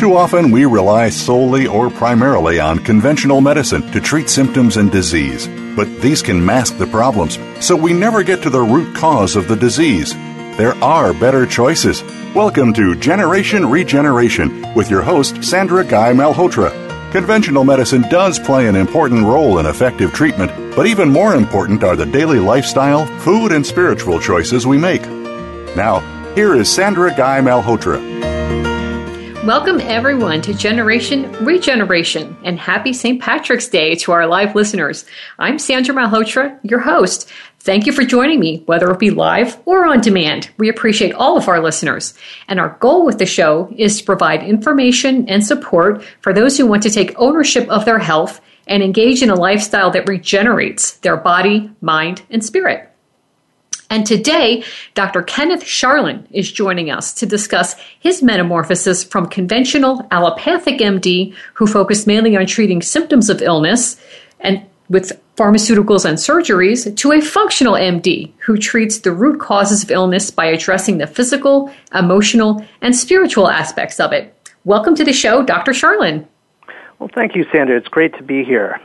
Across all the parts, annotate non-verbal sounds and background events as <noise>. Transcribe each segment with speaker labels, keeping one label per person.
Speaker 1: Too often, we rely solely or primarily on conventional medicine to treat symptoms and disease. But these can mask the problems, so we never get to the root cause of the disease. There are better choices. Welcome to Generation Regeneration with your host, Sandra Guy Malhotra. Conventional medicine does play an important role in effective treatment, but even more important are the daily lifestyle, food, and spiritual choices we make. Now, here is Sandra Guy Malhotra.
Speaker 2: Welcome, everyone, to Generation Regeneration and happy St. Patrick's Day to our live listeners. I'm Sandra Malhotra, your host. Thank you for joining me, whether it be live or on demand. We appreciate all of our listeners. And our goal with the show is to provide information and support for those who want to take ownership of their health and engage in a lifestyle that regenerates their body, mind, and spirit. And today, Dr. Kenneth Sharlin is joining us to discuss his metamorphosis from conventional allopathic MD, who focused mainly on treating symptoms of illness and with pharmaceuticals and surgeries, to a functional MD who treats the root causes of illness by addressing the physical, emotional, and spiritual aspects of it. Welcome to the show, Dr. Sharlin.
Speaker 3: Well, thank you, Sandra. It's great to be here.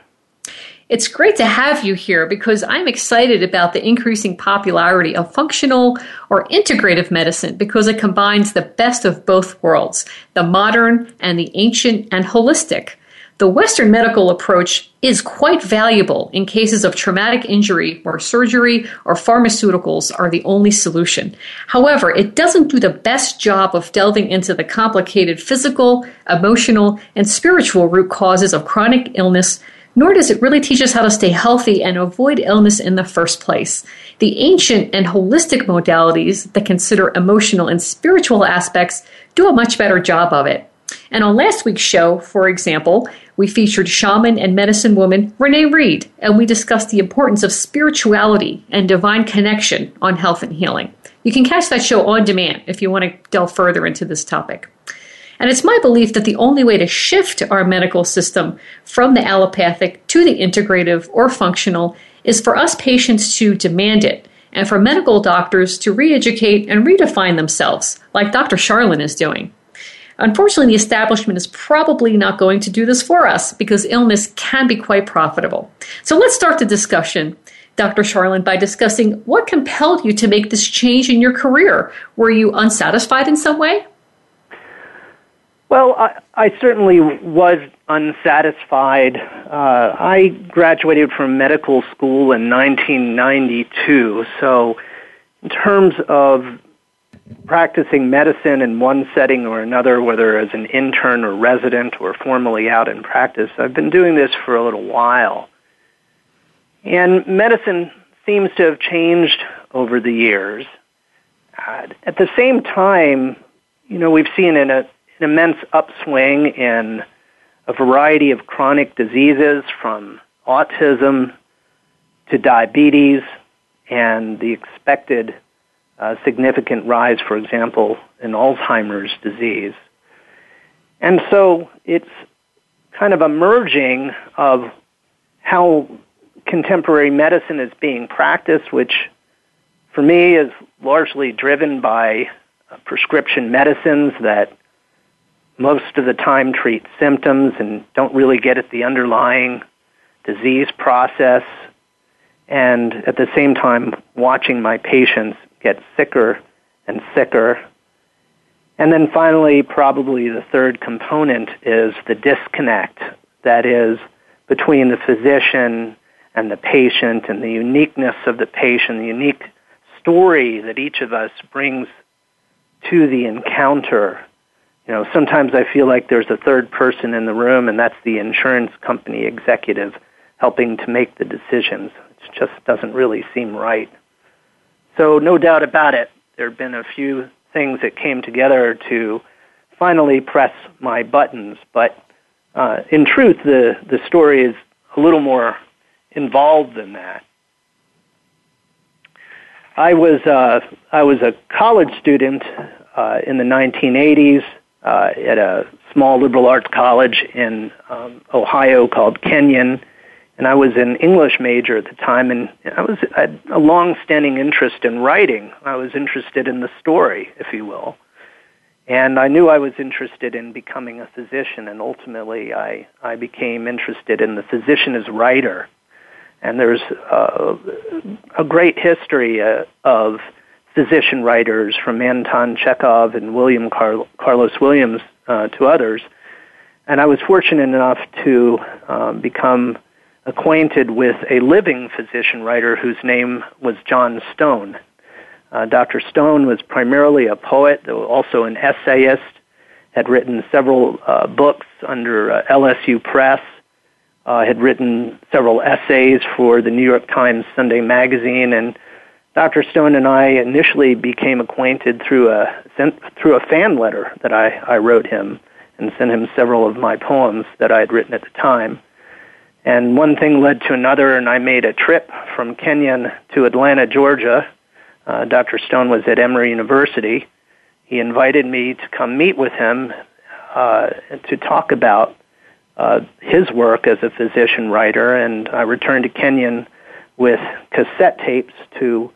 Speaker 2: It's great to have you here because I'm excited about the increasing popularity of functional or integrative medicine because it combines the best of both worlds, the modern and the ancient and holistic. The Western medical approach is quite valuable in cases of traumatic injury where surgery or pharmaceuticals are the only solution. However, it doesn't do the best job of delving into the complicated physical, emotional, and spiritual root causes of chronic illness nor does it really teach us how to stay healthy and avoid illness in the first place. The ancient and holistic modalities that consider emotional and spiritual aspects do a much better job of it. And on last week's show, for example, we featured shaman and medicine woman Renee Reed, and we discussed the importance of spirituality and divine connection on health and healing. You can catch that show on demand if you want to delve further into this topic. And it's my belief that the only way to shift our medical system from the allopathic to the integrative or functional is for us patients to demand it and for medical doctors to re educate and redefine themselves, like Dr. Sharlin is doing. Unfortunately, the establishment is probably not going to do this for us because illness can be quite profitable. So let's start the discussion, Dr. Sharlin, by discussing what compelled you to make this change in your career. Were you unsatisfied in some way?
Speaker 3: Well, I, I certainly was unsatisfied. Uh, I graduated from medical school in 1992, so in terms of practicing medicine in one setting or another, whether as an intern or resident or formally out in practice, I've been doing this for a little while. And medicine seems to have changed over the years. Uh, at the same time, you know, we've seen in a an immense upswing in a variety of chronic diseases from autism to diabetes and the expected uh, significant rise, for example, in Alzheimer's disease. And so it's kind of a merging of how contemporary medicine is being practiced, which for me is largely driven by prescription medicines that most of the time treat symptoms and don't really get at the underlying disease process, and at the same time watching my patients get sicker and sicker. And then finally, probably the third component is the disconnect that is between the physician and the patient and the uniqueness of the patient, the unique story that each of us brings to the encounter you know, sometimes I feel like there's a third person in the room, and that's the insurance company executive helping to make the decisions. It just doesn't really seem right. So, no doubt about it, there have been a few things that came together to finally press my buttons, but uh, in truth, the, the story is a little more involved than that. I was uh, I was a college student uh, in the 1980s uh, at a small liberal arts college in um, Ohio called Kenyon, and I was an English major at the time, and I was I had a long-standing interest in writing. I was interested in the story, if you will, and I knew I was interested in becoming a physician, and ultimately I I became interested in the physician as writer. And there's uh, a great history uh, of physician writers from Anton Chekhov and William Car- Carlos Williams uh, to others. And I was fortunate enough to um, become acquainted with a living physician writer whose name was John Stone. Uh, Dr. Stone was primarily a poet, though also an essayist, had written several uh, books under uh, LSU Press, uh, had written several essays for the New York Times Sunday magazine, and Dr. Stone and I initially became acquainted through a sent, through a fan letter that I, I wrote him and sent him several of my poems that I had written at the time. And one thing led to another, and I made a trip from Kenyon to Atlanta, Georgia. Uh, Dr. Stone was at Emory University. He invited me to come meet with him uh, to talk about uh, his work as a physician writer, and I returned to Kenyon with cassette tapes to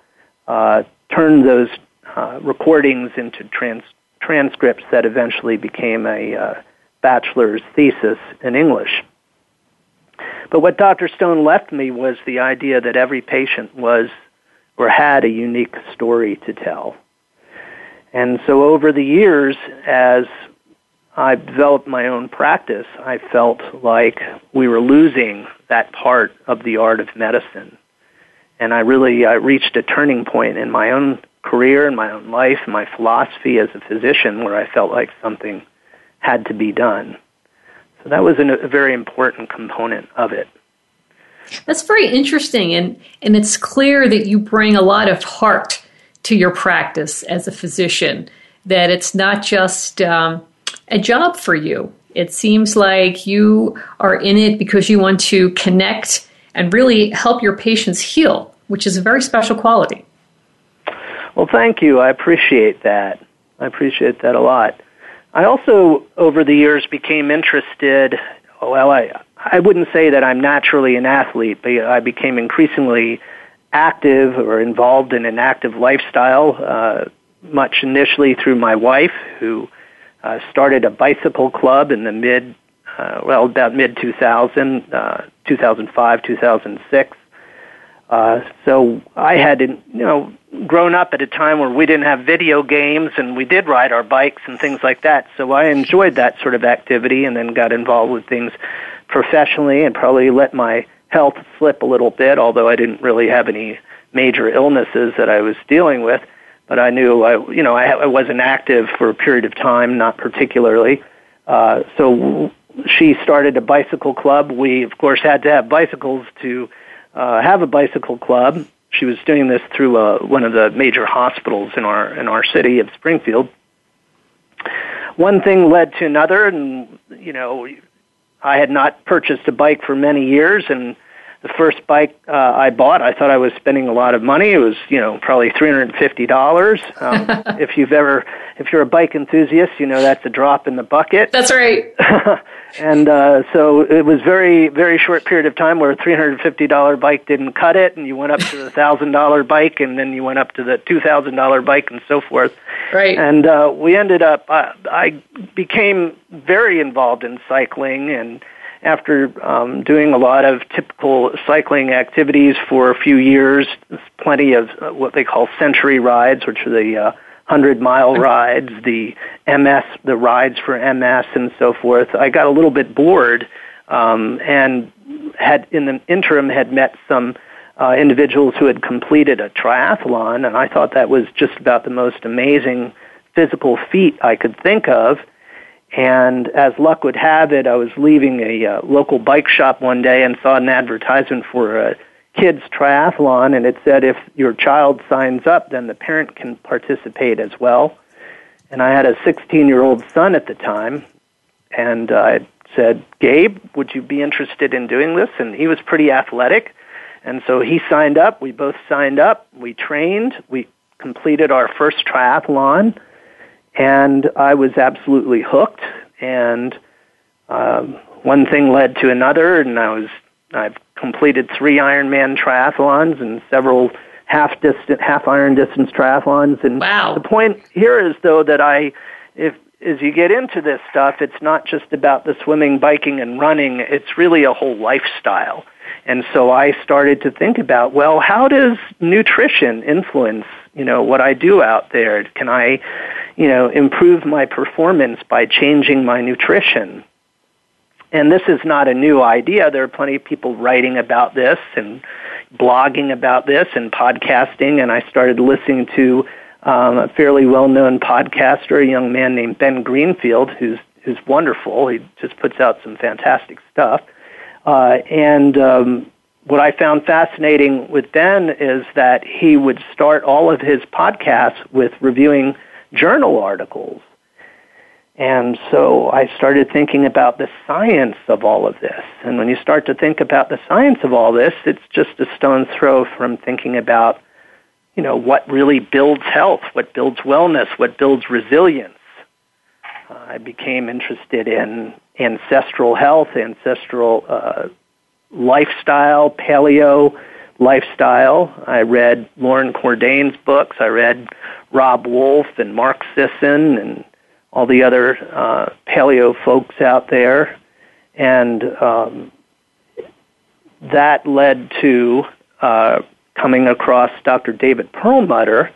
Speaker 3: uh, turn those uh, recordings into trans- transcripts that eventually became a uh, bachelor's thesis in English. But what Dr. Stone left me was the idea that every patient was or had a unique story to tell. And so over the years, as I've developed my own practice, I felt like we were losing that part of the art of medicine. And I really uh, reached a turning point in my own career, in my own life, my philosophy as a physician, where I felt like something had to be done. So that was a very important component of it.
Speaker 2: That's very interesting, and, and it's clear that you bring a lot of heart to your practice as a physician, that it's not just um, a job for you. It seems like you are in it because you want to connect and really help your patients heal, which is a very special quality.
Speaker 3: Well, thank you. I appreciate that. I appreciate that a lot. I also, over the years, became interested. Well, I I wouldn't say that I'm naturally an athlete, but I became increasingly active or involved in an active lifestyle. Uh, much initially through my wife, who uh, started a bicycle club in the mid, uh, well, about mid 2000, uh, 2005, 2006. Uh, so I had, you know, grown up at a time where we didn't have video games and we did ride our bikes and things like that. So I enjoyed that sort of activity and then got involved with things professionally and probably let my health slip a little bit, although I didn't really have any major illnesses that I was dealing with but I knew I, you know, I, I wasn't active for a period of time, not particularly. Uh, so she started a bicycle club. We, of course, had to have bicycles to uh, have a bicycle club. She was doing this through uh, one of the major hospitals in our in our city of Springfield. One thing led to another, and you know, I had not purchased a bike for many years, and the first bike uh, I bought, I thought I was spending a lot of money. It was, you know, probably three hundred and fifty dollars. Um, <laughs> if you've ever, if you're a bike enthusiast, you know that's a drop in the bucket.
Speaker 2: That's right. <laughs>
Speaker 3: and uh, so it was very, very short period of time where a three hundred and fifty dollar bike didn't cut it, and you went up to the thousand dollar bike, and then you went up to the two thousand dollar bike, and so forth.
Speaker 2: Right.
Speaker 3: And uh, we ended up. Uh, I became very involved in cycling and after um, doing a lot of typical cycling activities for a few years, plenty of uh, what they call century rides, which are the uh, 100 mile rides, the MS, the rides for MS, and so forth. I got a little bit bored um, and had, in the interim, had met some uh, individuals who had completed a triathlon, and I thought that was just about the most amazing physical feat I could think of And as luck would have it, I was leaving a uh, local bike shop one day and saw an advertisement for a kids triathlon, and it said if your child signs up, then the parent can participate as well. And I had a 16 year old son at the time, and I said, Gabe, would you be interested in doing this? And he was pretty athletic. And so he signed up. We both signed up. We trained. We completed our first triathlon. And I was absolutely hooked. And um, one thing led to another. And I was, I've completed three Ironman triathlons and several half distance, half iron distance triathlons. And
Speaker 2: wow.
Speaker 3: the point here is though that I, if as you get into this stuff, it's not just about the swimming, biking, and running. It's really a whole lifestyle. And so I started to think about, well, how does nutrition influence, you know, what I do out there? Can I, you know, improve my performance by changing my nutrition? And this is not a new idea. There are plenty of people writing about this and blogging about this and podcasting. And I started listening to um, a fairly well-known podcaster, a young man named Ben Greenfield, who's who's wonderful. He just puts out some fantastic stuff. Uh, and um, what I found fascinating with Ben is that he would start all of his podcasts with reviewing journal articles. And so I started thinking about the science of all of this. And when you start to think about the science of all this, it's just a stone's throw from thinking about you know, what really builds health, what builds wellness, what builds resilience. Uh, I became interested in ancestral health, ancestral uh, lifestyle, paleo lifestyle. I read Loren Cordain's books. I read Robb Wolf and Mark Sisson and all the other uh, paleo folks out there. And um, that led to uh, coming across Dr. David Perlmutter,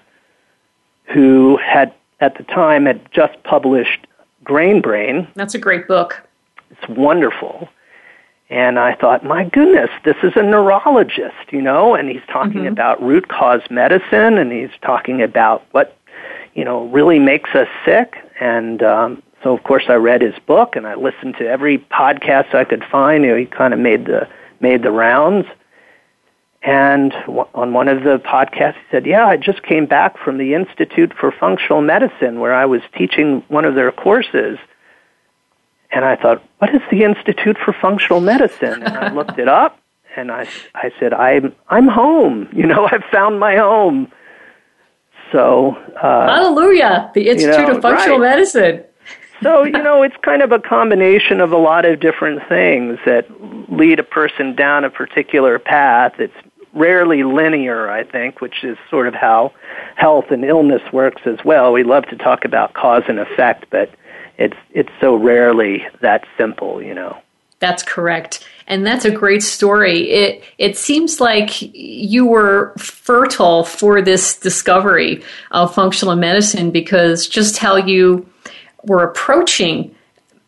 Speaker 3: who had at the time had just published Grain Brain.
Speaker 2: That's a great book.
Speaker 3: It's wonderful. And I thought, my goodness, this is a neurologist, you know, and he's talking mm-hmm. about root cause medicine and he's talking about what, you know, really makes us sick. And um, so, of course, I read his book and I listened to every podcast I could find. You know, he kind of made the made the rounds. And on one of the podcasts, he said, Yeah, I just came back from the Institute for Functional Medicine where I was teaching one of their courses. And I thought, What is the Institute for Functional Medicine? And I looked it up and I, I said, I'm, I'm home. <laughs> You know, I've found my home. So, uh,
Speaker 2: hallelujah, the Institute you know, of Functional right. Medicine.
Speaker 3: so, you know, it's kind of a combination of a lot of different things that lead a person down a particular path. It's rarely linear, I think, which is sort of how health and illness works as well. We love to talk about cause and effect, but it's it's so rarely that simple, you know.
Speaker 2: That's correct. And that's a great story. It it seems like you were fertile for this discovery of functional medicine because just how you were approaching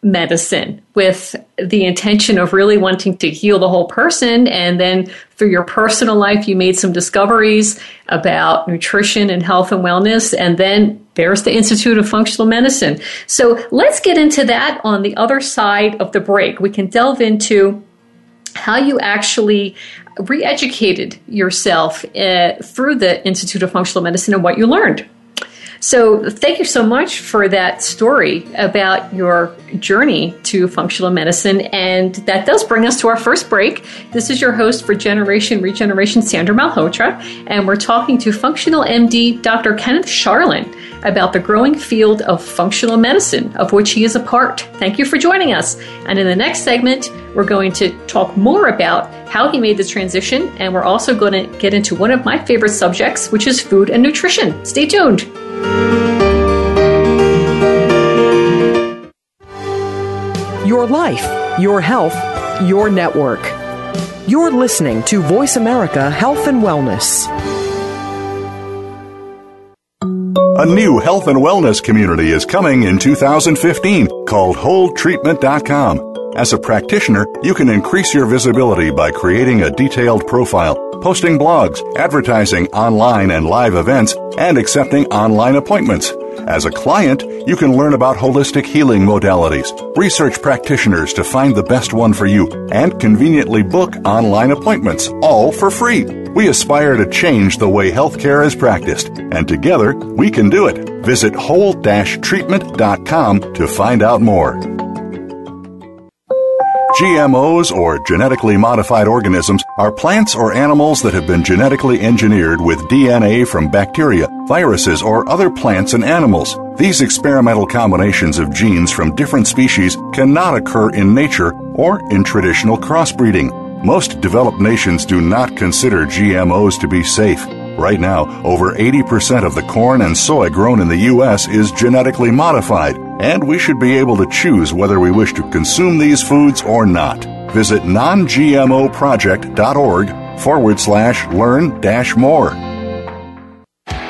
Speaker 2: medicine with the intention of really wanting to heal the whole person. And then through your personal life, you made some discoveries about nutrition and health and wellness. And then there's the Institute of Functional Medicine. So let's get into that on the other side of the break. We can delve into how you actually re-educated yourself uh, through the Institute of Functional Medicine and what you learned. So, thank you so much for that story about your journey to functional medicine. And that does bring us to our first break. This is your host for Generation Regeneration, Sandra Malhotra, and we're talking to functional MD Dr. Kenneth Sharlin about the growing field of functional medicine, of which he is a part. Thank you for joining us. And in the next segment, we're going to talk more about how he made the transition, and we're also going to get into one of my favorite subjects, which is food and nutrition. Stay tuned.
Speaker 4: Your life, your health, your network. You're listening to Voice America Health and Wellness.
Speaker 1: A new health and wellness community is coming in 2015 called WholeTreatment.com. As a practitioner, you can increase your visibility by creating a detailed profile, posting blogs, advertising online and live events, and accepting online appointments. As a client, you can learn about holistic healing modalities, research practitioners to find the best one for you, and conveniently book online appointments, all for free. We aspire to change the way healthcare is practiced, and together we can do it. Visit whole-treatment.com to find out more. GMOs or genetically modified organisms are plants or animals that have been genetically engineered with DNA from bacteria, viruses, or other plants and animals. These experimental combinations of genes from different species cannot occur in nature or in traditional crossbreeding. Most developed nations do not consider GMOs to be safe. Right now, over 80% of the corn and soy grown in the U.S. is genetically modified, and we should be able to choose whether we wish to consume these foods or not. Visit nongmoproject.org forward slash learn dash more.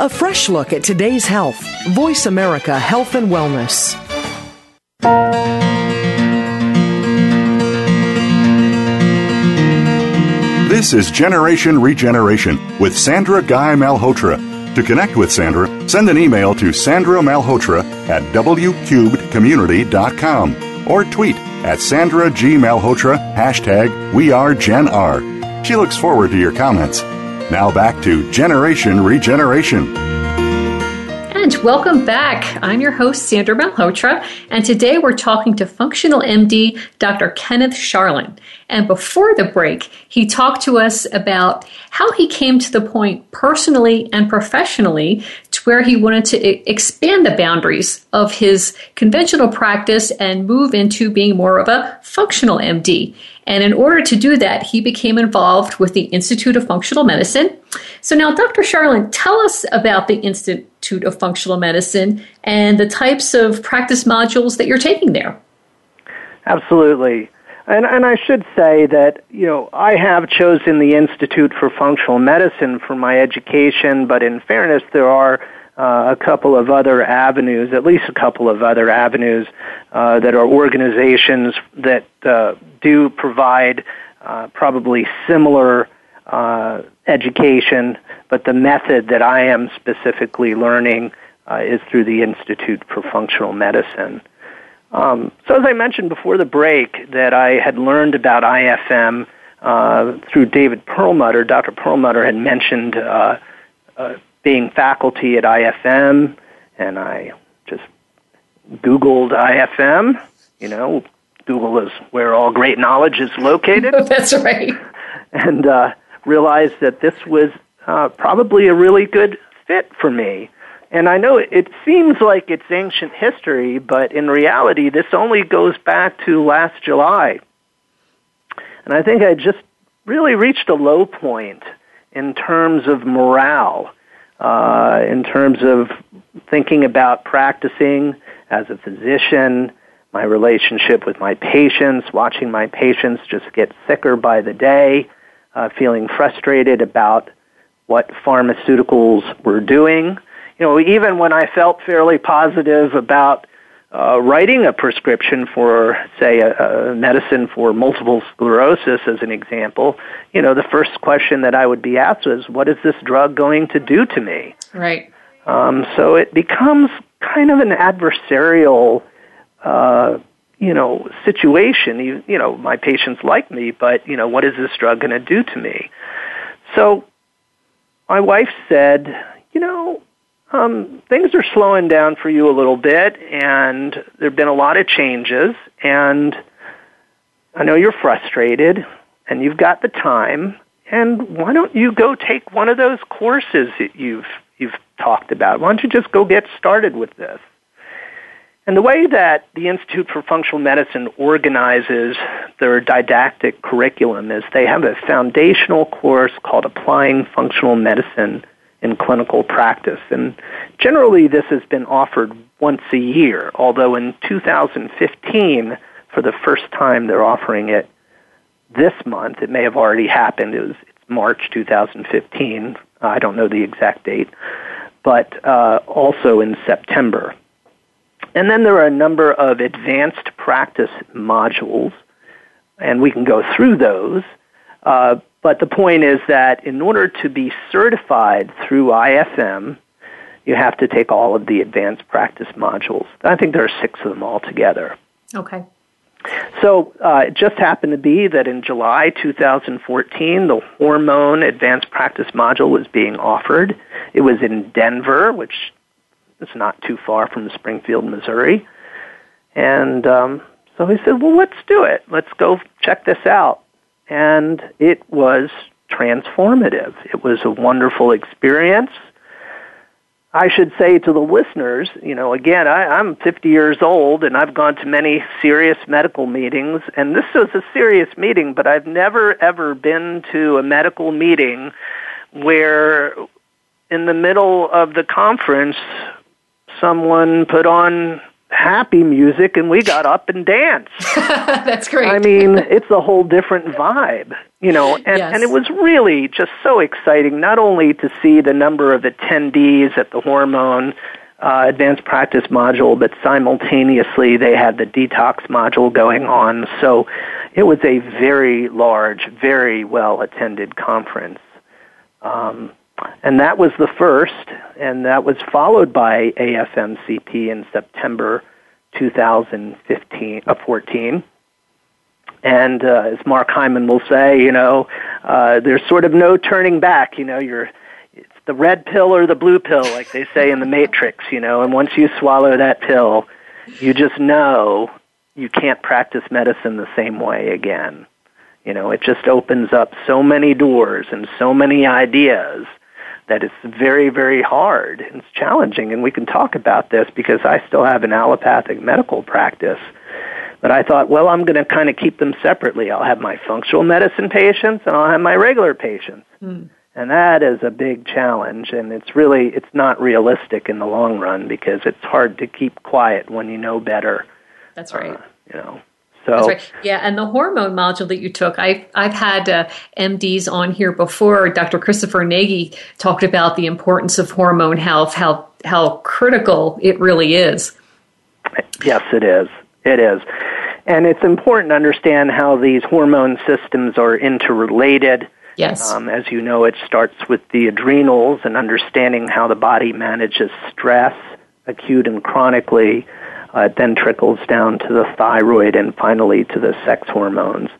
Speaker 4: A fresh look at today's health. Voice America Health and Wellness.
Speaker 1: This is Generation Regeneration with Sandra Guy Malhotra. To connect with Sandra, send an email to Sandra Malhotra at wcubedcommunity.com or tweet at Sandra G. Malhotra, hashtag We Are Gen R. She looks forward to your comments. Now back to Generation Regeneration.
Speaker 2: And welcome back. I'm your host, Sandra Malhotra, and today we're talking to functional MD Dr. Kenneth Sharlin. And before the break, he talked to us about how he came to the point personally and professionally where he wanted to expand the boundaries of his conventional practice and move into being more of a functional MD. And in order to do that, he became involved with the Institute of Functional Medicine. So now, Dr. Sharlin, tell us about the Institute of Functional Medicine and the types of practice modules that you're taking there.
Speaker 3: Absolutely. And, and I should say that, you know, I have chosen the Institute for Functional Medicine for my education, but in fairness, there are uh, a couple of other avenues, at least a couple of other avenues uh, that are organizations that uh, do provide uh, probably similar uh, education, but the method that I am specifically learning uh, is through the Institute for Functional Medicine. Um, so, as I mentioned before the break, that I had learned about IFM uh, through David Perlmutter. Dr. Perlmutter had mentioned uh, uh, being faculty at IFM, and I just Googled IFM. You know, Google is where all great knowledge is located. <laughs>
Speaker 2: That's right.
Speaker 3: And uh, realized that this was uh, probably a really good fit for me. And I know it seems like it's ancient history, but in reality, this only goes back to last July. And I think I just really reached a low point in terms of morale, uh, in terms of thinking about practicing as a physician, my relationship with my patients, watching my patients just get sicker by the day, uh, feeling frustrated about what pharmaceuticals were doing you know, even when I felt fairly positive about uh, writing a prescription for, say, a, a medicine for multiple sclerosis, as an example, you know, the first question that I would be asked was, "What is this drug going to do to me?"
Speaker 2: Right.
Speaker 3: Um, so it becomes kind of an adversarial, uh, you know, situation. You, you know, my patients like me, but you know, what is this drug going to do to me? So my wife said, you know, um, things are slowing down for you a little bit, and there have been a lot of changes, and I know you're frustrated, and you've got the time, and why don't you go take one of those courses that you've you've talked about? Why don't you just go get started with this? And the way that the Institute for Functional Medicine organizes their didactic curriculum is they have a foundational course called Applying Functional Medicine in clinical practice. And generally, this has been offered once a year, although in 2015, for the first time, they're offering it this month. It may have already happened. It was it's March 2015. I don't know the exact date, but uh, also in September. And then there are a number of advanced practice modules, and we can go through those. Uh, but the point is that in order to be certified through IFM, you have to take all of the advanced practice modules. I think there are six of them altogether.
Speaker 2: Okay.
Speaker 3: So uh, it just happened to be that in July 2014, the hormone advanced practice module was being offered. It was in Denver, which is not too far from Springfield, Missouri. And um, so he said, well, let's do it. Let's go check this out. And it was transformative. It was a wonderful experience. I should say to the listeners, you know, again, I, I'm 50 years old and I've gone to many serious medical meetings, and this was a serious meeting, but I've never ever been to a medical meeting where in the middle of the conference someone put on happy music and we got up and danced. <laughs>
Speaker 2: That's great.
Speaker 3: I mean, it's a whole different vibe, you know, and,
Speaker 2: Yes.
Speaker 3: and it was really just so exciting not only to see the number of attendees at the hormone uh, advanced practice module, but simultaneously they had the detox module going on. So it was a very large, very well attended conference. Um, and that was the first, and that was followed by AFMCP in September 2015, uh, 14. And uh, as Mark Hyman will say, you know, uh, there's sort of no turning back. You know, you're it's the red pill or the blue pill, like they say in the Matrix. You know, and once you swallow that pill, you just know you can't practice medicine the same way again. You know, it just opens up so many doors and so many ideas that it's very, very hard. It's challenging, and we can talk about this because I still have an allopathic medical practice. But I thought, well, I'm going to kind of keep them separately. I'll have my functional medicine patients, and I'll have my regular patients. And that is a big challenge, and it's really it's not realistic in the long run because it's hard to keep quiet when you know better.
Speaker 2: That's right.
Speaker 3: Uh, you know, so
Speaker 2: That's right. Yeah, and the hormone module that you took, I've I've had uh, MDs on here before. Dr. Christopher Nagy talked about the importance of hormone health, how how critical it really is.
Speaker 3: Yes, it is. It is. And it's important to understand how these hormone systems are interrelated.
Speaker 2: Yes.
Speaker 3: Um, as you know, it starts with the adrenals and understanding how the body manages stress, acute and chronically. Uh, it then trickles down to the thyroid and finally to the sex hormones.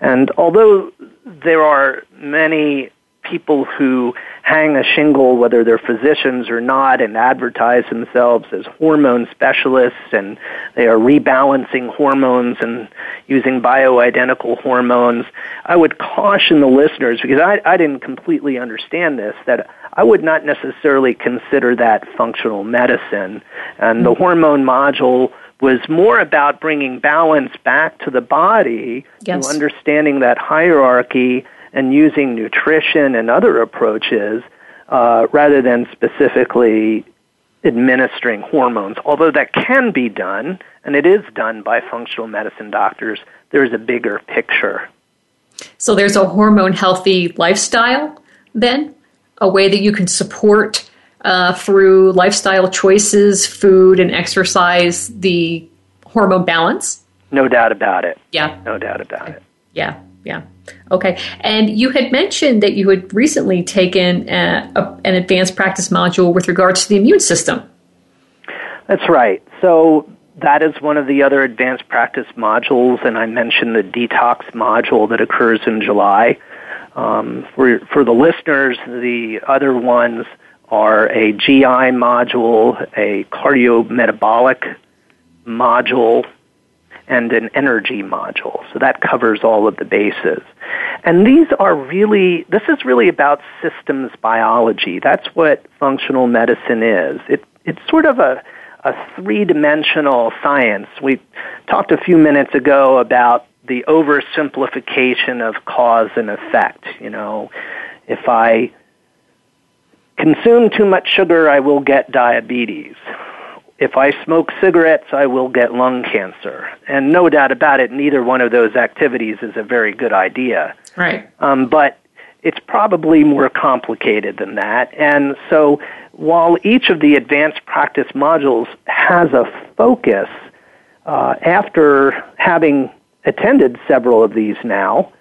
Speaker 3: And although there are many people who hang a shingle, whether they're physicians or not, and advertise themselves as hormone specialists, and they are rebalancing hormones and using bioidentical hormones. I would caution the listeners, because I, I didn't completely understand this, that I would not necessarily consider that functional medicine. And the hormone module was more about bringing balance back to the body
Speaker 2: Yes.
Speaker 3: to understanding that hierarchy and using nutrition and other approaches uh, rather than specifically administering hormones. Although that can be done, and it is done by functional medicine doctors, there's a bigger picture.
Speaker 2: So there's a hormone healthy lifestyle, then a way that you can support uh, through lifestyle choices, food, and exercise the hormone balance.
Speaker 3: No doubt about it.
Speaker 2: Yeah,
Speaker 3: No doubt about it.
Speaker 2: yeah, yeah. Okay. And you had mentioned that you had recently taken uh a, an advanced practice module with regards to the immune system.
Speaker 3: That's right. So that is one of the other advanced practice modules, and I mentioned the detox module that occurs in July. Um, for for the listeners, the other ones are a GI module, a cardiometabolic module, and an energy module. So that covers all of the bases. And these are really, this is really about systems biology. That's what functional medicine is. It, it's sort of a, a three dimensional science. We talked a few minutes ago about the oversimplification of cause and effect. You know, if I consume too much sugar, I will get diabetes. If I smoke cigarettes, I will get lung cancer. And no doubt about it, neither one of those activities is a very good idea.
Speaker 2: Right.
Speaker 3: Um, but it's probably more complicated than that. And so while each of the advanced practice modules has a focus, uh, after having attended several of these now,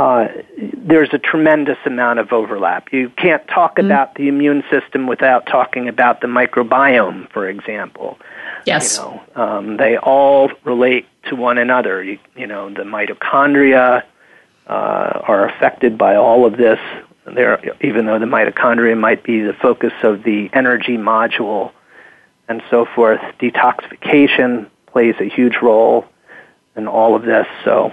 Speaker 3: uh, there's a tremendous amount of overlap. You can't talk mm about the immune system without talking about the microbiome, for example.
Speaker 2: Yes.
Speaker 3: You know, um, they all relate to one another. You, you know, the mitochondria uh, are affected by all of this. There, even though the mitochondria might be the focus of the energy module and so forth, detoxification plays a huge role in all of this. So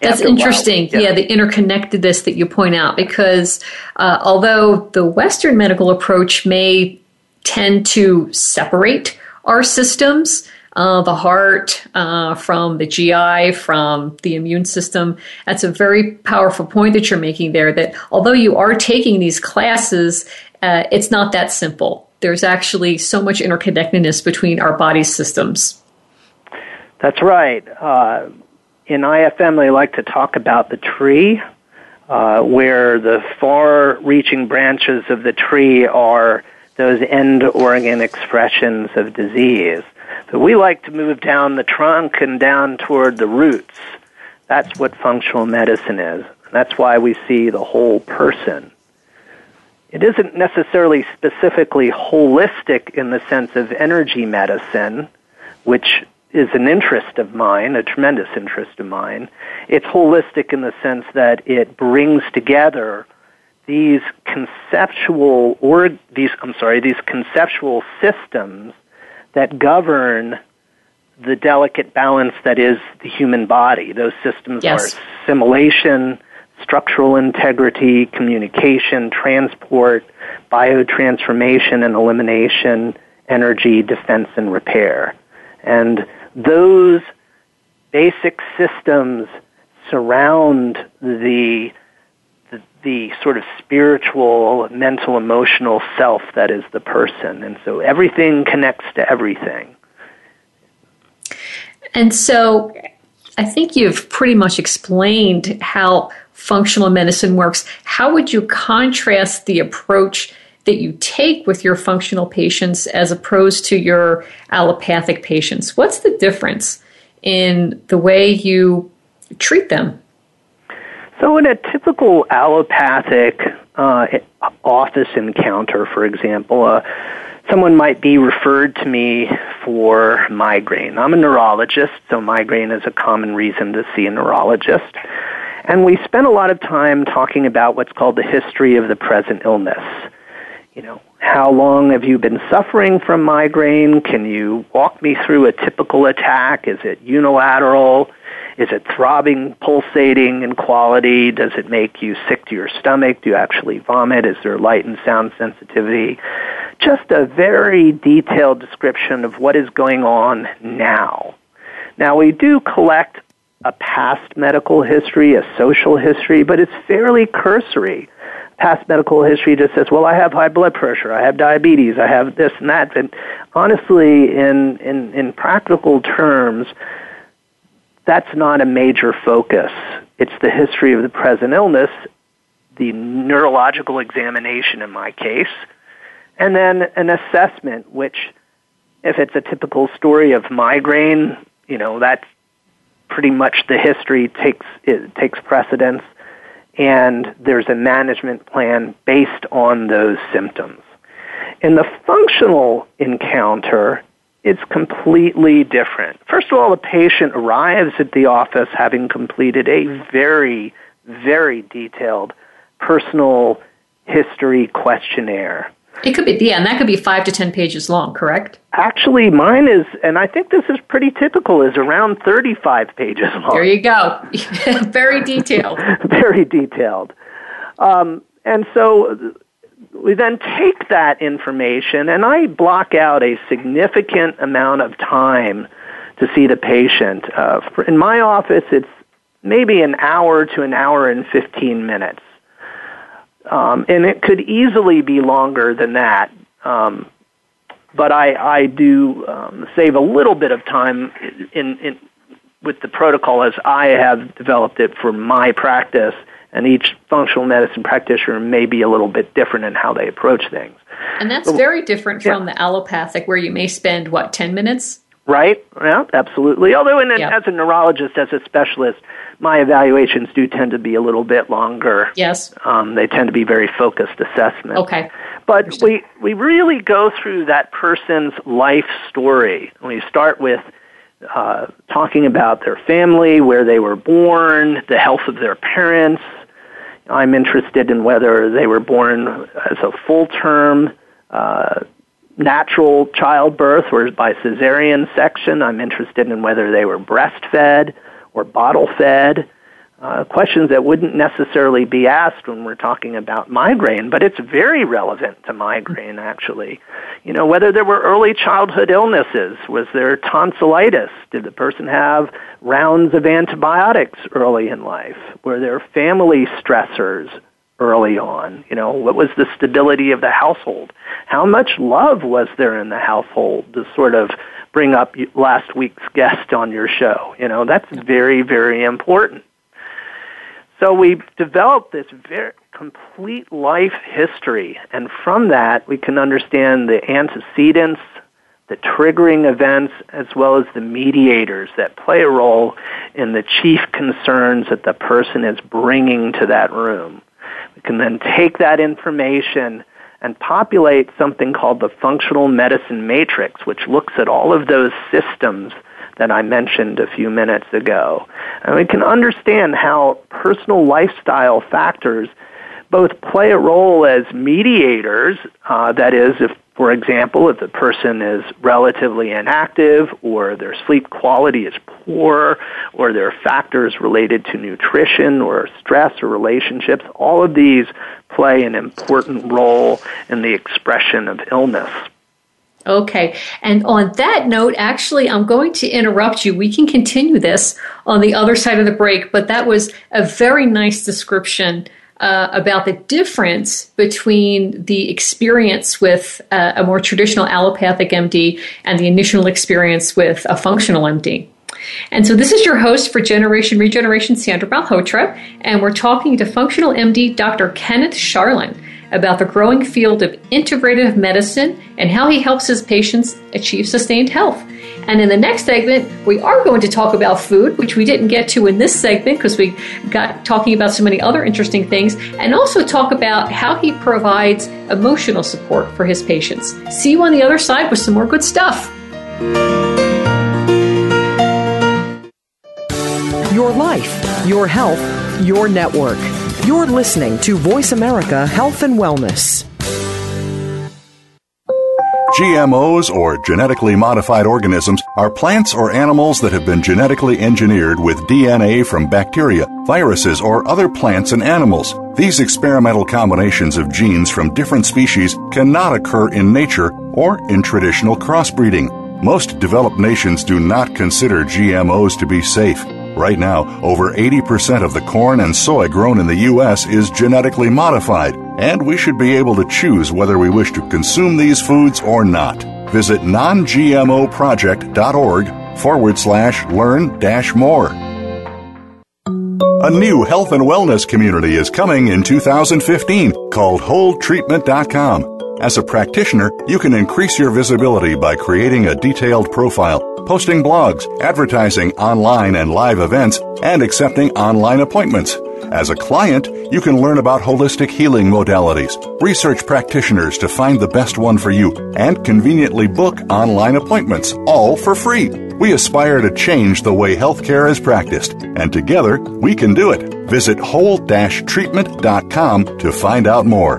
Speaker 2: that's interesting. Yeah. yeah. the interconnectedness that you point out, because uh, although the Western medical approach may tend to separate our systems, uh, the heart uh, from the GI, from the immune system. That's a very powerful point that you're making there. That although you are taking these classes, uh, it's not that simple. There's actually so much interconnectedness between our body systems.
Speaker 3: That's right. In IFM, they like to talk about the tree, uh, where the far reaching branches of the tree are those end organ expressions of disease. But we like to move down the trunk and down toward the roots. That's what functional medicine is. That's why we see the whole person. It isn't necessarily specifically holistic in the sense of energy medicine, which is an interest of mine, a tremendous interest of mine. It's holistic in the sense that it brings together these conceptual or these I'm sorry, these conceptual systems that govern the delicate balance that is the human body. Those systems
Speaker 2: yes.
Speaker 3: are assimilation, structural integrity, communication, transport, biotransformation and elimination, energy, defense and repair. And those basic systems surround the, the, sort of spiritual, mental, emotional self that is the person, and so everything connects to everything.
Speaker 2: And so, I think you've pretty much explained how functional medicine works. How would you contrast the approach? That you take with your functional patients as opposed to your allopathic patients? What's the difference in the way you treat them?
Speaker 3: So, in a typical allopathic uh, office encounter, for example, uh, someone might be referred to me for migraine. I'm a neurologist, so migraine is a common reason to see a neurologist. And we spend a lot of time talking about what's called the history of the present illness you know, how long have you been suffering from migraine? Can you walk me through a typical attack? Is it unilateral? Is it throbbing, pulsating in quality? Does it make you sick to your stomach? Do you actually vomit? Is there light and sound sensitivity? Just a very detailed description of what is going on now. Now, we do collect a past medical history, a social history, but it's fairly cursory past medical history just says, well, I have high blood pressure, I have diabetes, I have this and that. And honestly, in, in, in practical terms, that's not a major focus. It's the history of the present illness, the neurological examination in my case, and then an assessment, which, if it's a typical story of migraine, you know, that's pretty much the history takes it takes precedence and there's a management plan based on those symptoms. In the functional encounter, it's completely different. First of all, the patient arrives at the office having completed a very, very detailed personal history questionnaire.
Speaker 2: It could be, yeah, and that could be five to ten pages long, correct?
Speaker 3: Actually, mine is, and I think this is pretty typical, is around 35 pages long.
Speaker 2: There you go. <laughs> Very detailed. <laughs>
Speaker 3: Very detailed. Um, and so we then take that information, and I block out a significant amount of time to see the patient. Uh, in my office, it's maybe an hour to an hour and 15 minutes. Um, and it could easily be longer than that. Um, but I, I do um, save a little bit of time in, in, with the protocol as I have developed it for my practice, and each functional medicine practitioner may be a little bit different in how they approach things.
Speaker 2: And that's very different from the allopathic, where you may spend, what, 10 minutes?
Speaker 3: Right, yeah, absolutely. Although, in as a neurologist, as a specialist, my evaluations do tend to be a little bit longer.
Speaker 2: Yes.
Speaker 3: Um, they tend to be very focused assessments.
Speaker 2: Okay.
Speaker 3: But we, we really go through that person's life story. We start with uh, talking about their family, where they were born, the health of their parents. I'm interested in whether they were born as a full term uh, natural childbirth or by cesarean section. I'm interested in whether they were breastfed or bottle fed uh, questions that wouldn't necessarily be asked when we're talking about migraine, but it's very relevant to migraine actually. You know, whether there were early childhood illnesses, was there tonsillitis? Did the person have rounds of antibiotics early in life? Were there family stressors early on? You know, what was the stability of the household? How much love was there in the household to sort of bring up last week's guest on your show? You know, that's very, very important. So we developed this very complete life history, and from that we can understand the antecedents, the triggering events, as well as the mediators that play a role in the chief concerns that the person is bringing to that room. We can then take that information and populate something called the functional medicine matrix, which looks at all of those systems that I mentioned a few minutes ago. And we can understand how personal lifestyle factors both play a role as mediators, uh, that is, if for example, if the person is relatively inactive or their sleep quality is poor or there are factors related to nutrition or stress or relationships, all of these play an important role in the expression of illness.
Speaker 2: Okay. And on that note, actually, I'm going to interrupt you. We can continue this on the other side of the break, but that was a very nice description uh, about the difference between the experience with uh, a more traditional allopathic MD and the initial experience with a functional MD. And so this is your host for Generation Regeneration, Sandra Malhotra, and we're talking to functional MD Dr. Kenneth Sharlin about the growing field of integrative medicine and how he helps his patients achieve sustained health. And in the next segment, we are going to talk about food, which we didn't get to in this segment because we got talking about so many other interesting things, and also talk about how he provides emotional support for his patients. See you on the other side with some more good stuff.
Speaker 4: Your life, your health, your network. You're listening to Voice America Health and Wellness.
Speaker 1: GMOs, or genetically modified organisms, are plants or animals that have been genetically engineered with DNA from bacteria, viruses, or other plants and animals. These experimental combinations of genes from different species cannot occur in nature or in traditional crossbreeding. Most developed nations do not consider GMOs to be safe. Right now, over 80% of the corn and soy grown in the U.S. is genetically modified, and we should be able to choose whether we wish to consume these foods or not. Visit nongmoproject.org forward slash learn dash more. A new health and wellness community is coming in 2015 called WholeTreatment.com. As a practitioner, you can increase your visibility by creating a detailed profile, posting blogs, advertising online and live events, and accepting online appointments. As a client, you can learn about holistic healing modalities, research practitioners to find the best one for you, and conveniently book online appointments, all for free. We aspire to change the way healthcare is practiced, and together we can do it. Visit whole-treatment.com to find out more.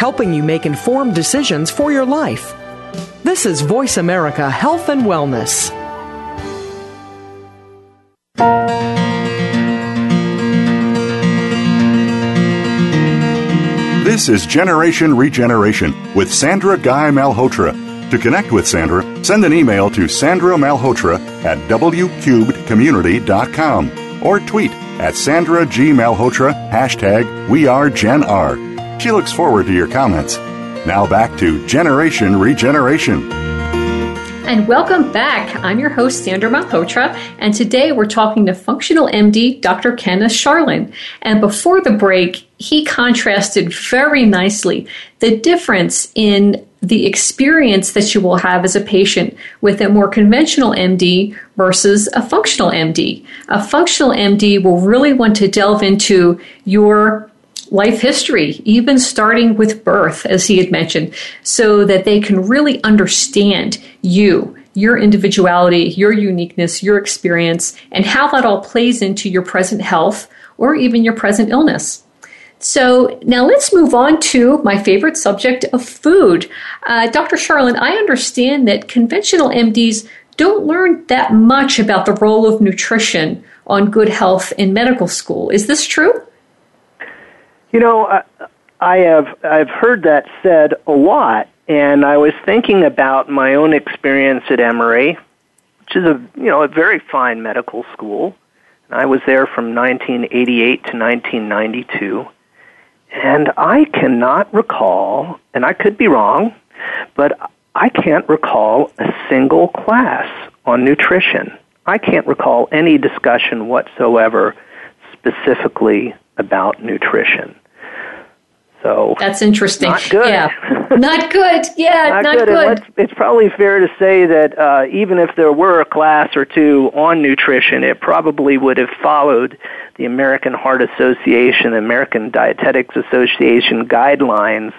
Speaker 4: helping you make informed decisions for your life. This is Voice America Health and Wellness.
Speaker 1: This is Generation Regeneration with Sandra Guy Malhotra. To connect with Sandra, send an email to Sandra Malhotra at wcubedcommunity.com or tweet at Sandra G. Malhotra, hashtag We Are Gen R. She looks forward to your comments. Now back to Generation Regeneration.
Speaker 2: And welcome back. I'm your host, Sandra Malhotra, and today we're talking to functional MD Dr. Kenneth Sharlin. And before the break, he contrasted very nicely the difference in the experience that you will have as a patient with a more conventional MD versus a functional MD. A functional MD will really want to delve into your life history, even starting with birth, as he had mentioned, so that they can really understand you, your individuality, your uniqueness, your experience, and how that all plays into your present health or even your present illness. So now let's move on to my favorite subject of food. Uh, Dr. Sharlin, I understand that conventional MDs don't learn that much about the role of nutrition on good health in medical school. Is this true?
Speaker 3: You know, I, I have I've heard that said a lot, and I was thinking about my own experience at Emory, which is a you know a very fine medical school. I was there from 1988 to 1992, and I cannot recall, and I could be wrong, but I can't recall a single class on nutrition. I can't recall any discussion whatsoever specifically about nutrition. So
Speaker 2: that's interesting.
Speaker 3: Not good.
Speaker 2: Yeah, not good. <laughs> Yeah,
Speaker 3: not,
Speaker 2: not
Speaker 3: good.
Speaker 2: good.
Speaker 3: It's probably fair to say that uh, even if there were a class or two on nutrition, it probably would have followed the American Heart Association, American Dietetics Association guidelines.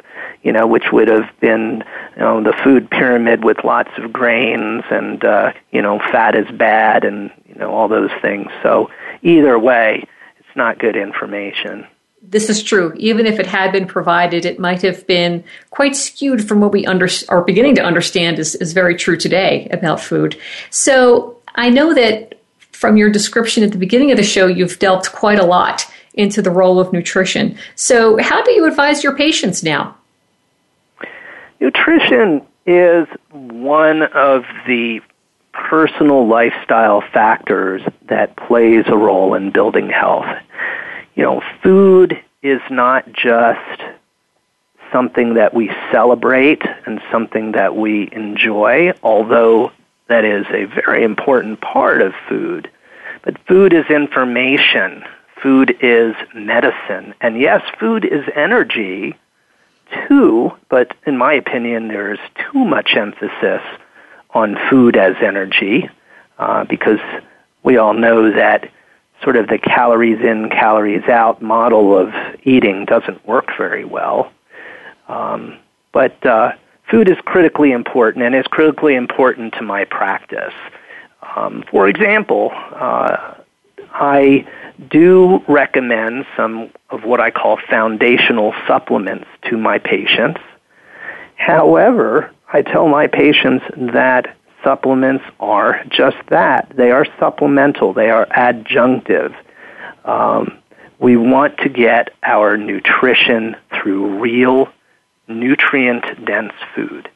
Speaker 3: You know, which would have been you know the food pyramid with lots of grains and uh, you know fat is bad and you know all those things. So either way, it's not good information
Speaker 2: this is true. Even if it had been provided, it might have been quite skewed from what we under, are beginning to understand is, is very true today about food. So I know that from your description at the beginning of the show, you've delved quite a lot into the role of nutrition. So, how do you advise your patients now?
Speaker 3: Nutrition is one of the personal lifestyle factors that plays a role in building health you know, food is not just something that we celebrate and something that we enjoy, although that is a very important part of food. But food is information. Food is medicine. And yes, food is energy too, but in my opinion, there's too much emphasis on food as energy uh, because we all know that sort of the calories in, calories out model of eating doesn't work very well. Um, but uh, food is critically important, and is critically important to my practice. Um, for example, uh, I do recommend some of what I call foundational supplements to my patients. However, I tell my patients that supplements are just that. They are supplemental. They are adjunctive. Um, we want to get our nutrition through real nutrient dense food.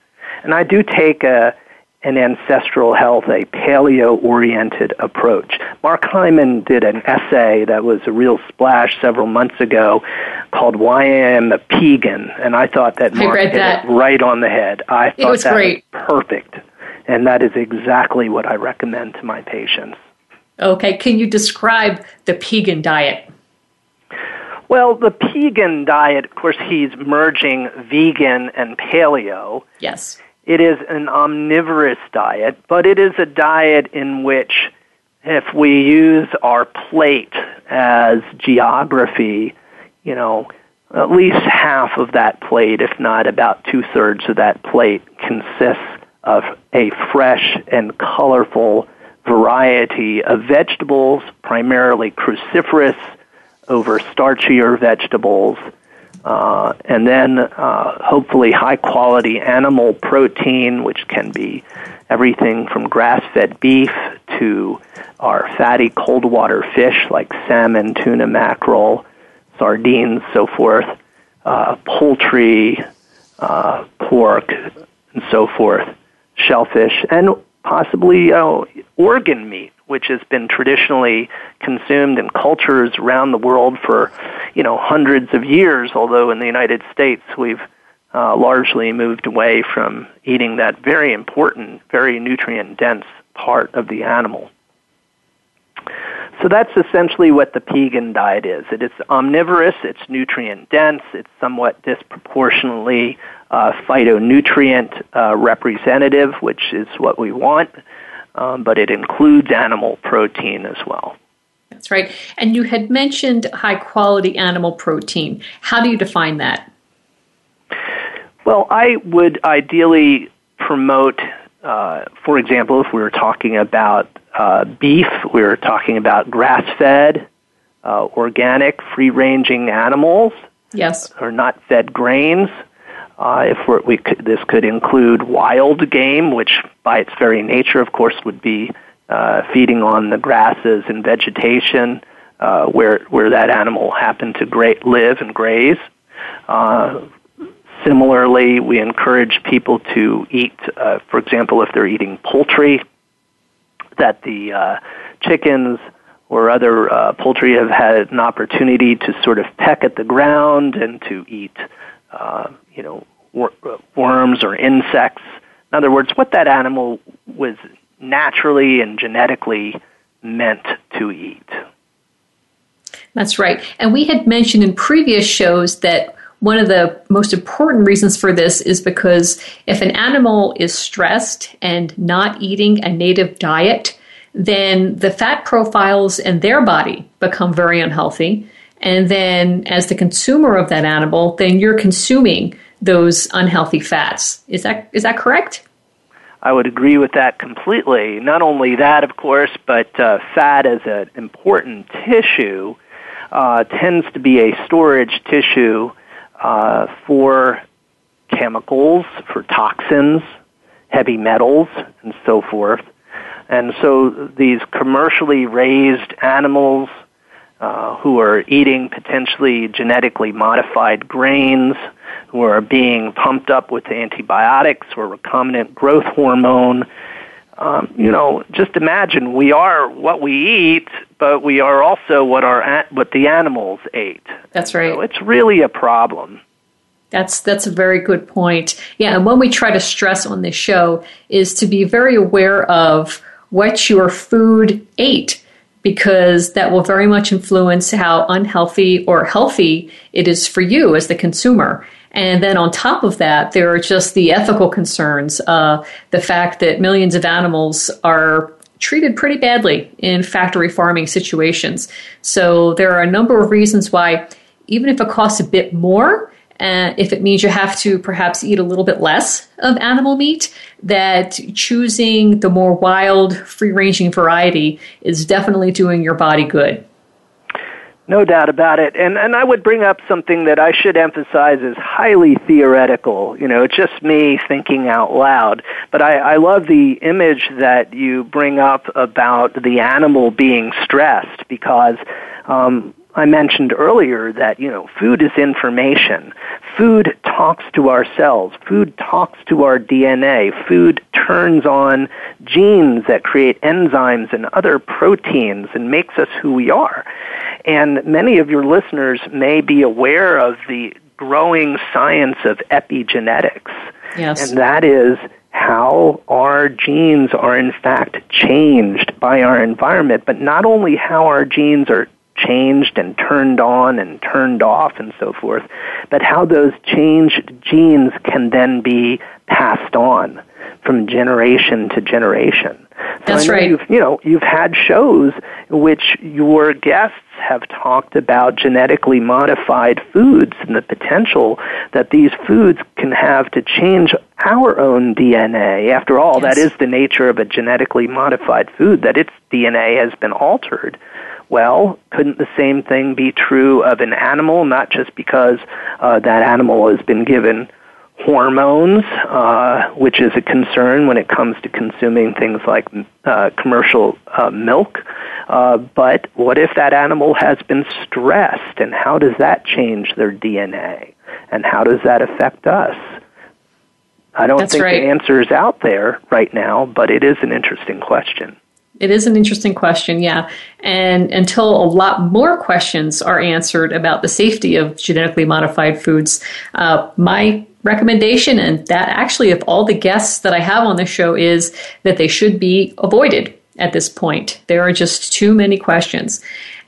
Speaker 3: And I do take a, an ancestral health, a paleo oriented approach. Mark Hyman did an essay that was a real splash several months ago called Why I Am a Pegan, and I thought that Mark hit
Speaker 2: that.
Speaker 3: it right on the head. I thought
Speaker 2: it was
Speaker 3: that
Speaker 2: great.
Speaker 3: was perfect. And that is exactly what I recommend to my patients.
Speaker 2: Okay, can you describe the Pegan diet?
Speaker 3: Well, the Pegan diet, of course, he's merging vegan and paleo.
Speaker 2: Yes.
Speaker 3: It is an omnivorous diet, but it is a diet in which, if we use our plate as geography, you know, at least half of that plate, if not about two thirds of that plate, consists of a fresh and colorful variety of vegetables, primarily cruciferous over starchier vegetables, uh, and then uh, hopefully high quality animal protein, which can be everything from grass fed beef to our fatty cold water fish like salmon, tuna, mackerel, sardines, so forth, uh, poultry, uh, pork, and so forth, shellfish, and possibly uh, organ meat, which has been traditionally consumed in cultures around the world for, you know, hundreds of years. Although in the United States we've uh, largely moved away from eating that very important, very nutrient dense part of the animal. So that's essentially what the Pegan diet is. It is omnivorous, it's nutrient dense, it's somewhat disproportionately uh, phytonutrient uh, representative, which is what we want, um, but it includes animal protein as well.
Speaker 2: That's right. And you had mentioned high quality animal protein. How do you define that?
Speaker 3: Well, I would ideally promote, uh, for example, if we were talking about uh, beef, we were talking about grass fed, uh, organic, free ranging animals.
Speaker 2: Yes.
Speaker 3: Or not fed grains. Uh, if we could, this could include wild game, which by its very nature, of course, would be uh, feeding on the grasses and vegetation uh, where where that animal happened to gra- live and graze. Similarly, we encourage people to eat, uh, for example, if they're eating poultry, that the uh, chickens or other uh, poultry have had an opportunity to sort of peck at the ground and to eat uh, you know, wor- worms or insects. In other words, what that animal was naturally and genetically meant to eat.
Speaker 2: That's right. And we had mentioned in previous shows that one of the most important reasons for this is because if an animal is stressed and not eating a native diet, then the fat profiles in their body become very unhealthy. And then, as the consumer of that animal, then you're consuming those unhealthy fats. Is that is that correct?
Speaker 3: I would agree with that completely. Not only that, of course, but uh, fat as an important tissue uh, tends to be a storage tissue uh, for chemicals, for toxins, heavy metals, and so forth. And so these commercially raised animals uh, who are eating potentially genetically modified grains, who are being pumped up with antibiotics or recombinant growth hormone. Um, you know, just imagine we are what we eat, but we are also what our what the animals ate.
Speaker 2: That's right.
Speaker 3: So it's really a problem.
Speaker 2: That's that's a very good point. Yeah, and what we try to stress on this show is to be very aware of what your food ate because that will very much influence how unhealthy or healthy it is for you as the consumer. And then on top of that, there are just the ethical concerns, uh, the fact that millions of animals are treated pretty badly in factory farming situations. So there are a number of reasons why, even if it costs a bit more, uh, if it means you have to perhaps eat a little bit less of animal meat, that choosing the more wild, free ranging variety is definitely doing your body good.
Speaker 3: No doubt about it. And and I would bring up something that I should emphasize is highly theoretical. You know, it's just me thinking out loud. But I, I love the image that you bring up about the animal being stressed because um, I mentioned earlier that, you know, food is information. Food talks to our cells. Food talks to our DNA. Food turns on genes that create enzymes and other proteins and makes us who we are. And many of your listeners may be aware of the growing science of epigenetics.
Speaker 2: Yes.
Speaker 3: And that is how our genes are in fact changed by our environment, but not only how our genes are changed and turned on and turned off and so forth, but how those changed genes can then be passed on from generation to generation.
Speaker 2: So That's
Speaker 3: right. You've, you know, you've had shows in which your guests have talked about genetically modified foods and the potential that these foods can have to change our own DNA. After all, yes. that is the nature of a genetically modified food, that its DNA has been altered. Well, couldn't the same thing be true of an animal, not just because uh, that animal has been given hormones, uh, which is a concern when it comes to consuming things like uh, commercial uh, milk. Uh, but what if that animal has been stressed, and how does that change their DNA? And how does that affect us? I don't
Speaker 2: That's
Speaker 3: think
Speaker 2: right.
Speaker 3: the answer is out there right now, but it is an interesting question.
Speaker 2: It is an interesting question, yeah. And until a lot more questions are answered about the safety of genetically modified foods, uh, my recommendation, and that actually of all the guests that I have on the show, is that they should be avoided at this point. There are just too many questions.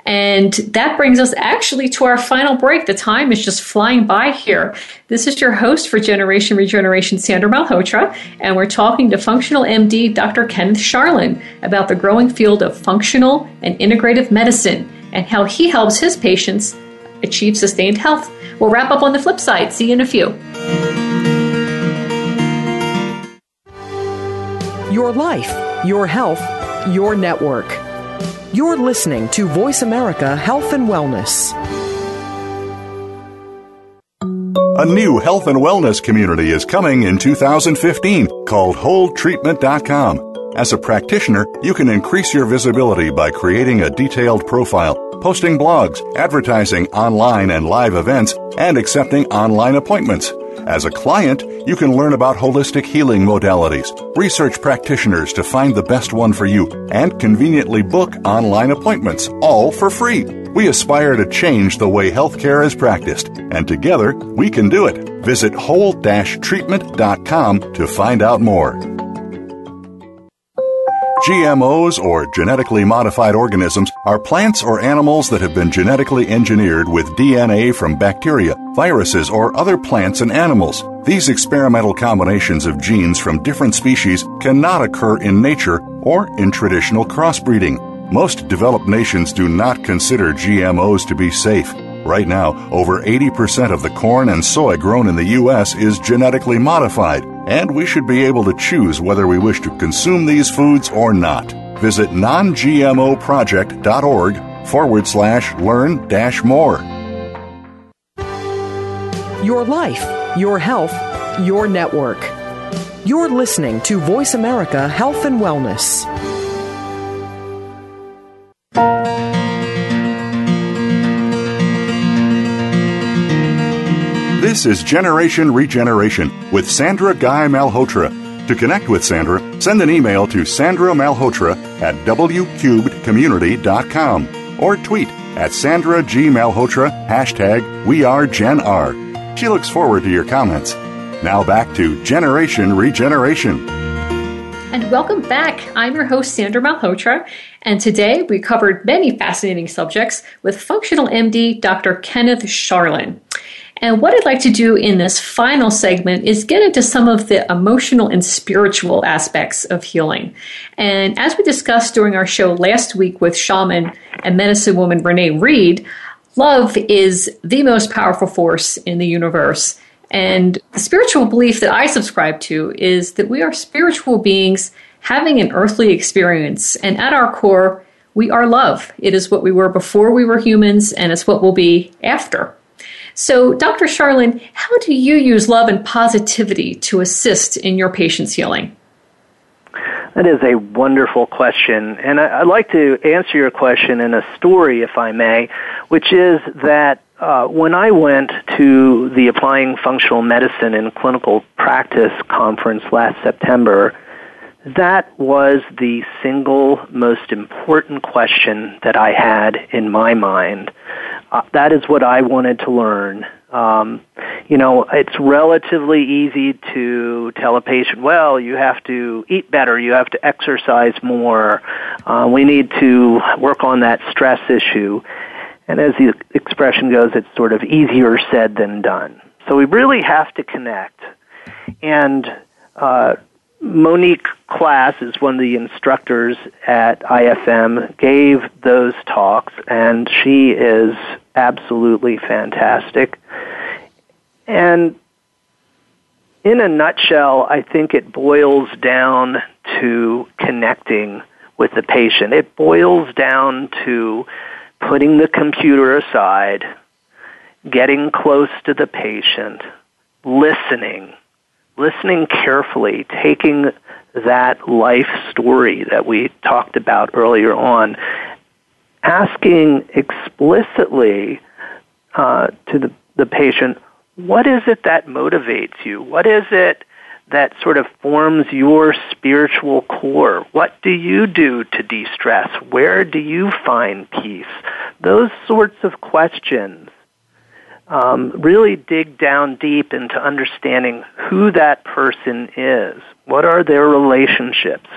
Speaker 2: And that brings us actually to our final break. The time is just flying by here. This is your host for Generation Regeneration, Sandra Malhotra, and we're talking to functional MD Dr. Kenneth Sharlin about the growing field of functional and integrative medicine and how he helps his patients achieve sustained health. We'll wrap up on the flip side. See you in a few.
Speaker 4: Your life, your health, your network. You're listening to Voice America Health and Wellness.
Speaker 1: A new health and wellness community is coming in 2015 called WholeTreatment.com. As a practitioner, you can increase your visibility by creating a detailed profile, posting blogs, advertising online and live events, and accepting online appointments. As a client, you can learn about holistic healing modalities, research practitioners to find the best one for you, and conveniently book online appointments, all for free. We aspire to change the way healthcare is practiced, and together we can do it. Visit whole-treatment.com to find out more. GMOs, or genetically modified organisms, are plants or animals that have been genetically engineered with DNA from bacteria, viruses, or other plants and animals. These experimental combinations of genes from different species cannot occur in nature or in traditional crossbreeding. Most developed nations do not consider GMOs to be safe. Right now, over 80% of the corn and soy grown in the U.S. is genetically modified and we should be able to choose whether we wish to consume these foods or not. Visit nongmoproject.org forward slash learn dash more.
Speaker 4: Your life, your health, your network. You're listening to Voice America Health and Wellness.
Speaker 1: This is Generation Regeneration with Sandra Guy Malhotra. To connect with Sandra, send an email to Sandra Malhotra at wcubedcommunity.com or tweet at Sandra G. Malhotra, hashtag We Are Gen R. She looks forward to your comments. Now back to Generation Regeneration.
Speaker 2: And welcome back. I'm your host, Sandra Malhotra, and today we covered many fascinating subjects with functional MD Dr. Kenneth Sharlin. And what I'd like to do in this final segment is get into some of the emotional and spiritual aspects of healing. And as we discussed during our show last week with shaman and medicine woman Renee Reed, love is the most powerful force in the universe. And the spiritual belief that I subscribe to is that we are spiritual beings having an earthly experience. And at our core, we are love. It is what we were before we were humans, and it's what we'll be after. So, Dr. Sharlin, how do you use love and positivity to assist in your patient's healing?
Speaker 3: That is a wonderful question. And I'd like to answer your question in a story, if I may, which is that uh, when I went to the Applying Functional Medicine in Clinical Practice conference last September, that was the single most important question that I had in my mind. Uh, that is what I wanted to learn. Um, you know, it's relatively easy to tell a patient, well, you have to eat better, you have to exercise more, uh, we need to work on that stress issue. And as the expression goes, it's sort of easier said than done. So we really have to connect. And uh, Monique Class is one of the instructors at IFM, gave those talks, and she is absolutely fantastic. And in a nutshell, I think it boils down to connecting with the patient. It boils down to putting the computer aside, getting close to the patient, listening, listening carefully, taking that life story that we talked about earlier on, asking explicitly uh, to the, the patient, what is it that motivates you? What is it that sort of forms your spiritual core. What do you do to de-stress? Where do you find peace? Those sorts of questions um, really dig down deep into understanding who that person is. What are their relationships?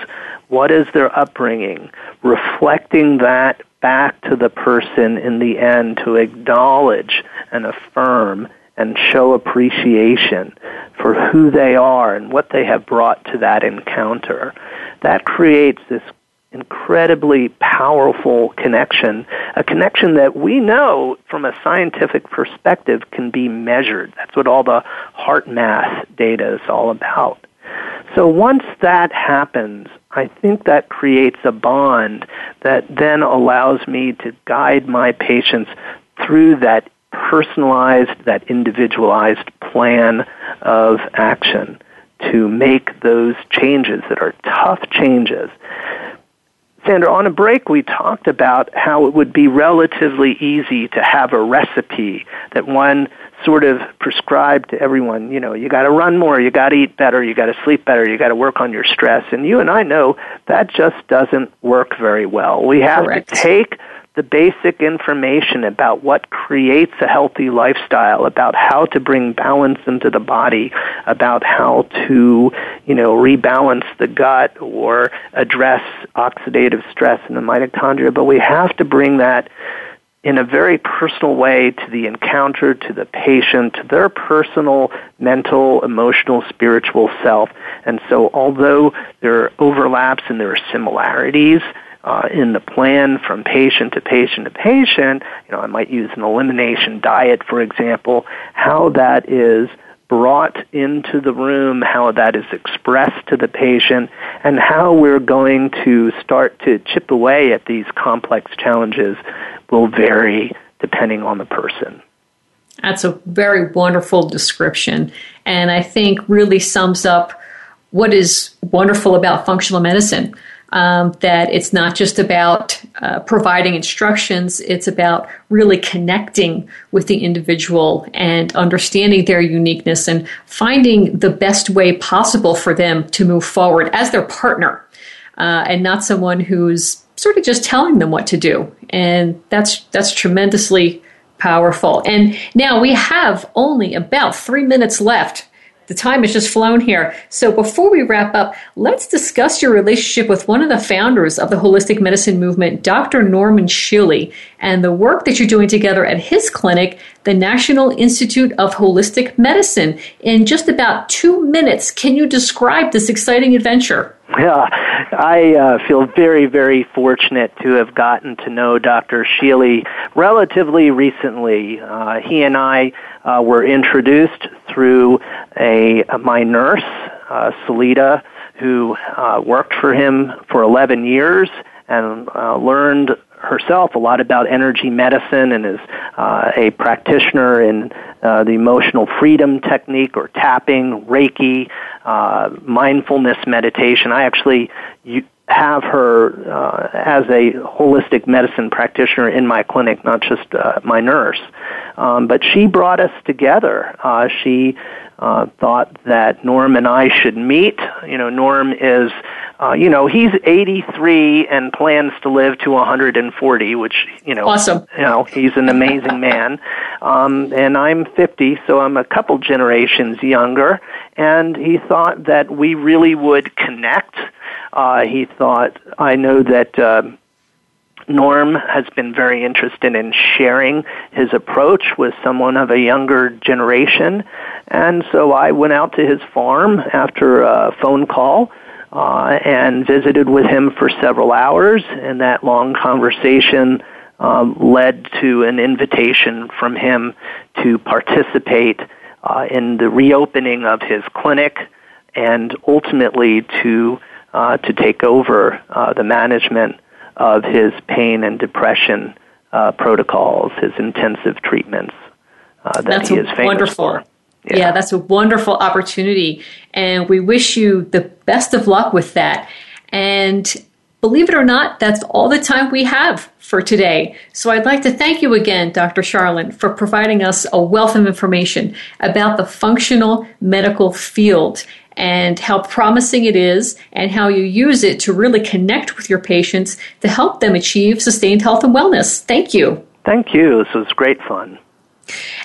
Speaker 3: What is their upbringing? Reflecting that back to the person in the end to acknowledge and affirm and show appreciation for who they are and what they have brought to that encounter. That creates this incredibly powerful connection, a connection that we know from a scientific perspective can be measured. That's what all the HeartMath data is all about. So once that happens, I think that creates a bond that then allows me to guide my patients through that personalized, that individualized plan of action to make those changes that are tough changes. Sandra, on a break, we talked about how it would be relatively easy to have a recipe that one sort of prescribed to everyone. You know, you got to run more, you got to eat better, you got to sleep better, you got to work on your stress. And you and I know that just doesn't work very well. We have Correct. to take the basic information about what creates a healthy lifestyle, about how to bring balance into the body, about how to, you know, rebalance the gut or address oxidative stress in the mitochondria. But we have to bring that in a very personal way to the encounter, to the patient, to their personal, mental, emotional, spiritual self. And so although there are overlaps and there are similarities, uh, in the plan from patient to patient to patient, you know, I might use an elimination diet, for example, how that is brought into the room, how that is expressed to the patient, and how we're going to start to chip away at these complex challenges will vary depending on the person.
Speaker 2: That's a very wonderful description, and I think really sums up what is wonderful about functional medicine um, that it's not just about uh, providing instructions, it's about really connecting with the individual and understanding their uniqueness and finding the best way possible for them to move forward as their partner uh, and not someone who's sort of just telling them what to do. And that's, that's tremendously powerful. And now we have only about three minutes left the time has just flown here. So before we wrap up, let's discuss your relationship with one of the founders of the holistic medicine movement, Dr. Norman Shealy, and the work that you're doing together at his clinic, the National Institute of Holistic Medicine. In just about two minutes, can you describe this exciting adventure?
Speaker 3: Yeah, I uh, feel very, very fortunate to have gotten to know Dr. Shealy relatively recently. Uh, he and I uh, were introduced through a, my nurse, uh, Salita, who uh, worked for him for 11 years and uh, learned herself a lot about energy medicine and is uh, a practitioner in uh, the emotional freedom technique or tapping, Reiki, uh, mindfulness meditation. I actually have her uh, as a holistic medicine practitioner in my clinic, not just uh, my nurse. Um, but she brought us together. Uh, she uh, thought that Norm and I should meet. You know, Norm is, uh, you know, he's 83 and plans to live to 140, which, you know,
Speaker 2: awesome.
Speaker 3: You know, he's an amazing <laughs> man. Um, and I'm 50, so I'm a couple generations younger. And he thought that we really would connect. Uh, he thought, I know that, uh, Norm has been very interested in sharing his approach with someone of a younger generation. And so I went out to his farm after a phone call uh, and visited with him for several hours. And that long conversation um, led to an invitation from him to participate uh, in the reopening of his clinic and ultimately to uh, to take over uh, the management of his pain and depression uh, protocols, his intensive treatments uh, that
Speaker 2: that's
Speaker 3: he is famous
Speaker 2: wonderful.
Speaker 3: for.
Speaker 2: Yeah. yeah, that's a wonderful opportunity, and we wish you the best of luck with that. And believe it or not, that's all the time we have for today. So I'd like to thank you again, Dr. Sharlin, for providing us a wealth of information about the functional medical field and how promising it is and how you use it to really connect with your patients to help them achieve sustained health and wellness. Thank you.
Speaker 3: Thank you. This was great fun.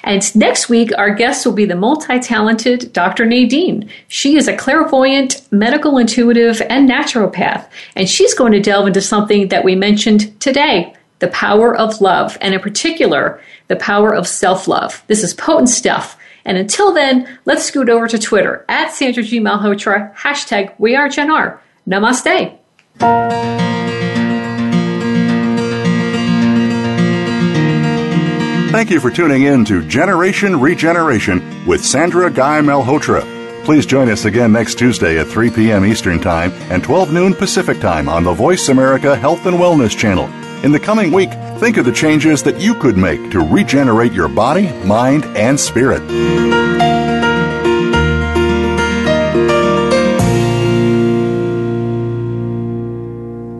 Speaker 2: And next week, our guest will be the multi talented Dr. Nadine. She is a clairvoyant, medical intuitive, and naturopath. And she's going to delve into something that we mentioned today the power of love, and in particular, the power of self love. This is potent stuff. And until then, let's scoot over to Twitter at Sandra G. Malhotra, hashtag We Are Gen R. Namaste.
Speaker 1: Thank you for tuning in to Generation Regeneration with Sandra Guy Malhotra. Please join us again next Tuesday at 3 p.m. Eastern Time and 12 noon Pacific Time on the Voice America Health and Wellness channel. In the coming week, think of the changes that you could make to regenerate your body, mind, and spirit.